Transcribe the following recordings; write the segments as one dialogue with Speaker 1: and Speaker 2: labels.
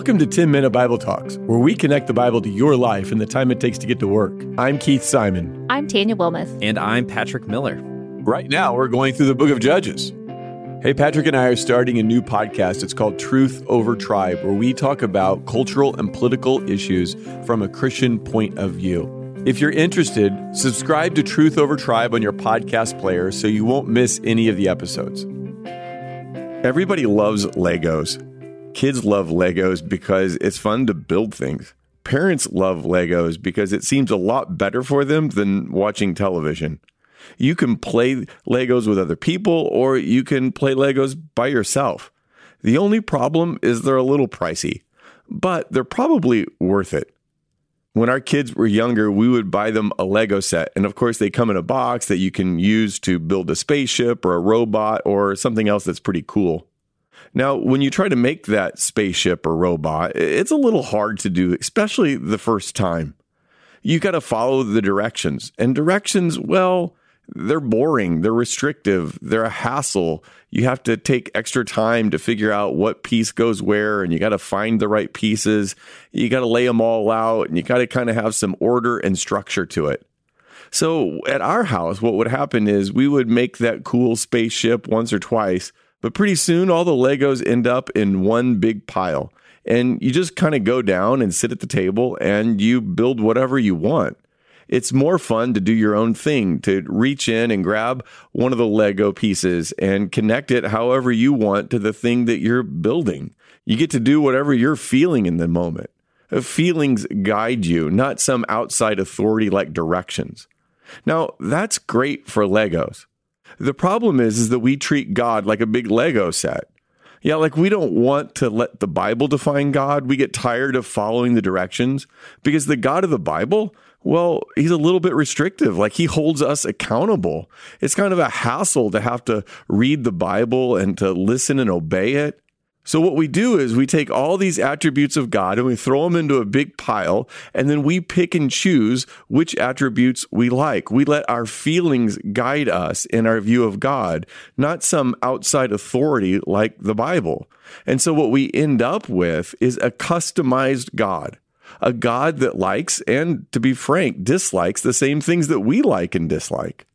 Speaker 1: Welcome to 10 Minute Bible Talks, where we connect the Bible to your life and the time it takes to get to work. I'm Keith Simon.
Speaker 2: I'm Tanya Wilmoth.
Speaker 3: And I'm Patrick Miller.
Speaker 1: Right now, we're going through the book of Judges. Hey, Patrick and I are starting a new podcast. It's called Truth Over Tribe, where we talk about cultural and political issues from a Christian point of view. If you're interested, subscribe to Truth Over Tribe on your podcast player so you won't miss any of the episodes. Everybody loves Legos. Kids love Legos because it's fun to build things. Parents love Legos because it seems a lot better for them than watching television. You can play Legos with other people or you can play Legos by yourself. The only problem is they're a little pricey, but they're probably worth it. When our kids were younger, we would buy them a Lego set. And of course, they come in a box that you can use to build a spaceship or a robot or something else that's pretty cool. Now, when you try to make that spaceship or robot, it's a little hard to do, especially the first time. You got to follow the directions, and directions, well, they're boring, they're restrictive, they're a hassle. You have to take extra time to figure out what piece goes where, and you got to find the right pieces. You got to lay them all out, and you got to kind of have some order and structure to it. So at our house, what would happen is we would make that cool spaceship once or twice but pretty soon, all the Legos end up in one big pile. And you just kind of go down and sit at the table and you build whatever you want. It's more fun to do your own thing, to reach in and grab one of the Lego pieces and connect it however you want to the thing that you're building. You get to do whatever you're feeling in the moment. Uh, feelings guide you, not some outside authority like directions. Now, that's great for Legos. The problem is, is that we treat God like a big Lego set. Yeah, like we don't want to let the Bible define God. We get tired of following the directions because the God of the Bible, well, he's a little bit restrictive. Like he holds us accountable. It's kind of a hassle to have to read the Bible and to listen and obey it. So, what we do is we take all these attributes of God and we throw them into a big pile, and then we pick and choose which attributes we like. We let our feelings guide us in our view of God, not some outside authority like the Bible. And so, what we end up with is a customized God, a God that likes and, to be frank, dislikes the same things that we like and dislike.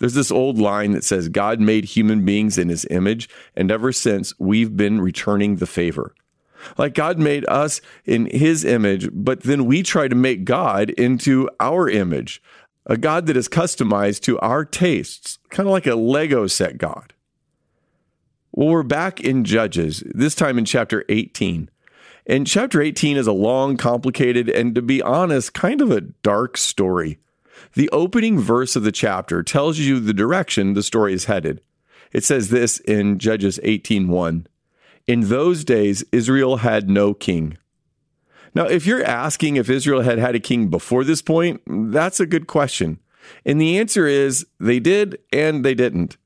Speaker 1: There's this old line that says, God made human beings in his image, and ever since we've been returning the favor. Like God made us in his image, but then we try to make God into our image, a God that is customized to our tastes, kind of like a Lego set God. Well, we're back in Judges, this time in chapter 18. And chapter 18 is a long, complicated, and to be honest, kind of a dark story. The opening verse of the chapter tells you the direction the story is headed. It says this in Judges 18:1. In those days Israel had no king. Now, if you're asking if Israel had had a king before this point, that's a good question. And the answer is they did and they didn't.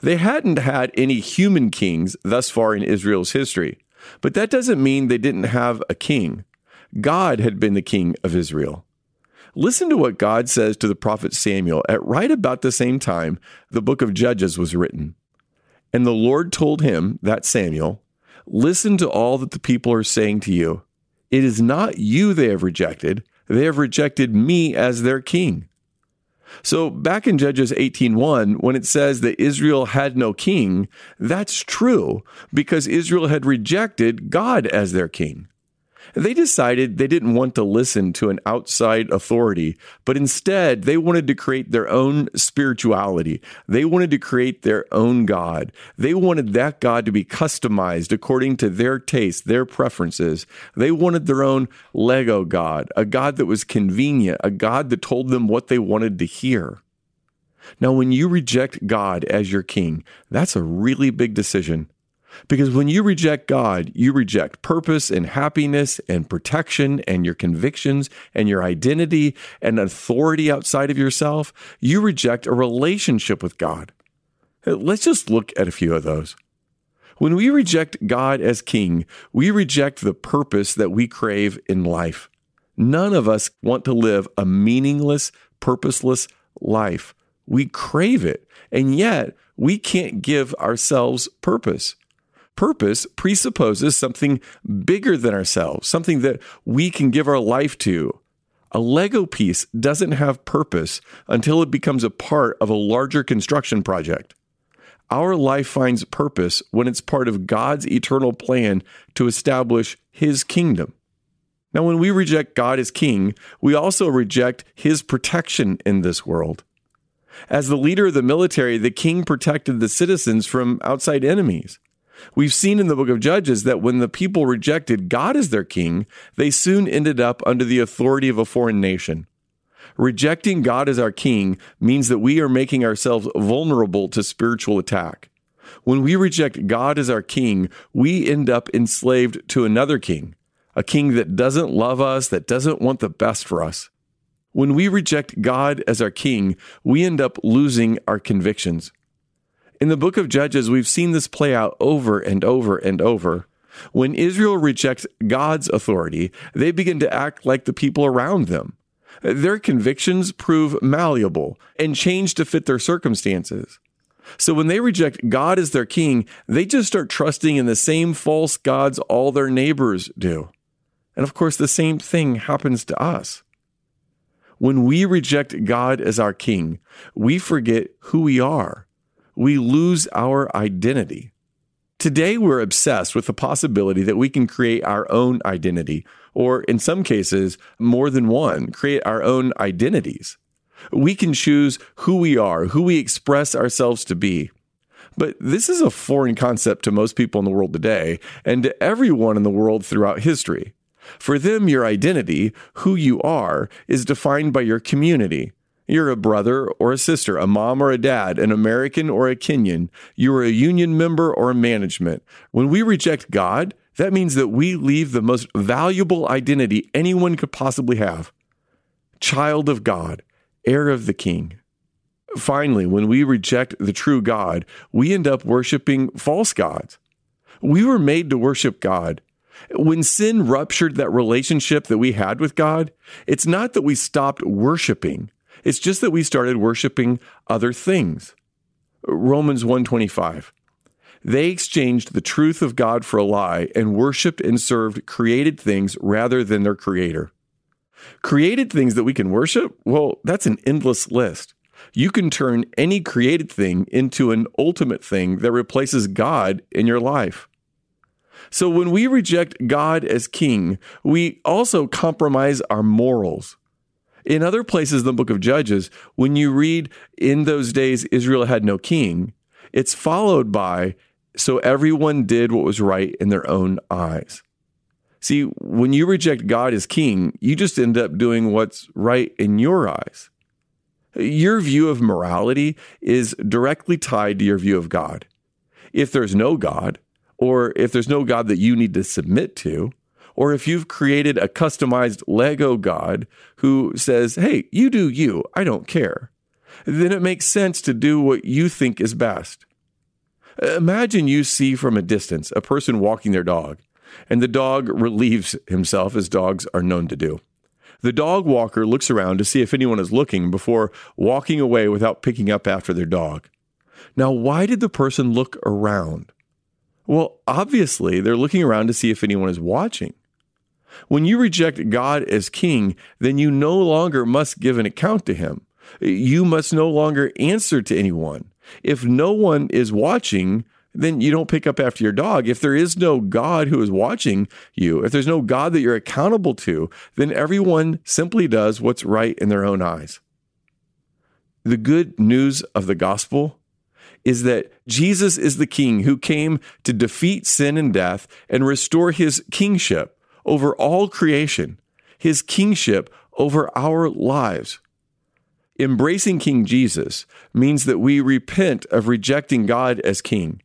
Speaker 1: They hadn't had any human kings thus far in Israel's history. But that doesn't mean they didn't have a king. God had been the king of Israel. Listen to what God says to the prophet Samuel at right about the same time the book of Judges was written. And the Lord told him, that Samuel, listen to all that the people are saying to you. It is not you they have rejected, they have rejected me as their king. So back in Judges 18:1 when it says that Israel had no king, that's true because Israel had rejected God as their king. They decided they didn't want to listen to an outside authority, but instead they wanted to create their own spirituality. They wanted to create their own God. They wanted that God to be customized according to their taste, their preferences. They wanted their own Lego God, a God that was convenient, a God that told them what they wanted to hear. Now, when you reject God as your king, that's a really big decision. Because when you reject God, you reject purpose and happiness and protection and your convictions and your identity and authority outside of yourself. You reject a relationship with God. Let's just look at a few of those. When we reject God as king, we reject the purpose that we crave in life. None of us want to live a meaningless, purposeless life. We crave it, and yet we can't give ourselves purpose. Purpose presupposes something bigger than ourselves, something that we can give our life to. A Lego piece doesn't have purpose until it becomes a part of a larger construction project. Our life finds purpose when it's part of God's eternal plan to establish His kingdom. Now, when we reject God as king, we also reject His protection in this world. As the leader of the military, the king protected the citizens from outside enemies. We've seen in the book of Judges that when the people rejected God as their king, they soon ended up under the authority of a foreign nation. Rejecting God as our king means that we are making ourselves vulnerable to spiritual attack. When we reject God as our king, we end up enslaved to another king, a king that doesn't love us, that doesn't want the best for us. When we reject God as our king, we end up losing our convictions. In the book of Judges, we've seen this play out over and over and over. When Israel rejects God's authority, they begin to act like the people around them. Their convictions prove malleable and change to fit their circumstances. So when they reject God as their king, they just start trusting in the same false gods all their neighbors do. And of course, the same thing happens to us. When we reject God as our king, we forget who we are. We lose our identity. Today, we're obsessed with the possibility that we can create our own identity, or in some cases, more than one, create our own identities. We can choose who we are, who we express ourselves to be. But this is a foreign concept to most people in the world today and to everyone in the world throughout history. For them, your identity, who you are, is defined by your community. You're a brother or a sister, a mom or a dad, an American or a Kenyan. You're a union member or a management. When we reject God, that means that we leave the most valuable identity anyone could possibly have child of God, heir of the king. Finally, when we reject the true God, we end up worshiping false gods. We were made to worship God. When sin ruptured that relationship that we had with God, it's not that we stopped worshiping. It's just that we started worshiping other things. Romans 125. They exchanged the truth of God for a lie and worshiped and served created things rather than their creator. Created things that we can worship? Well, that's an endless list. You can turn any created thing into an ultimate thing that replaces God in your life. So when we reject God as king, we also compromise our morals. In other places in the book of Judges, when you read, in those days Israel had no king, it's followed by, so everyone did what was right in their own eyes. See, when you reject God as king, you just end up doing what's right in your eyes. Your view of morality is directly tied to your view of God. If there's no God, or if there's no God that you need to submit to, or if you've created a customized Lego God who says, hey, you do you, I don't care, then it makes sense to do what you think is best. Imagine you see from a distance a person walking their dog, and the dog relieves himself as dogs are known to do. The dog walker looks around to see if anyone is looking before walking away without picking up after their dog. Now, why did the person look around? Well, obviously, they're looking around to see if anyone is watching. When you reject God as king, then you no longer must give an account to him. You must no longer answer to anyone. If no one is watching, then you don't pick up after your dog. If there is no God who is watching you, if there's no God that you're accountable to, then everyone simply does what's right in their own eyes. The good news of the gospel is that Jesus is the king who came to defeat sin and death and restore his kingship over all creation, his kingship over our lives. Embracing King Jesus means that we repent of rejecting God as king,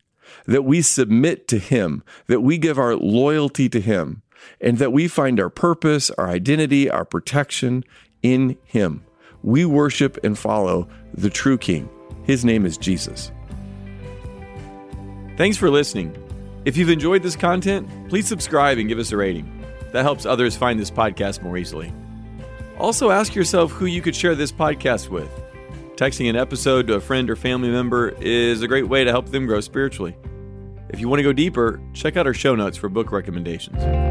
Speaker 1: that we submit to him, that we give our loyalty to him, and that we find our purpose, our identity, our protection in him. We worship and follow the true king. His name is Jesus. Thanks for listening. If you've enjoyed this content, please subscribe and give us a rating. That helps others find this podcast more easily. Also, ask yourself who you could share this podcast with. Texting an episode to a friend or family member is a great way to help them grow spiritually. If you want to go deeper, check out our show notes for book recommendations.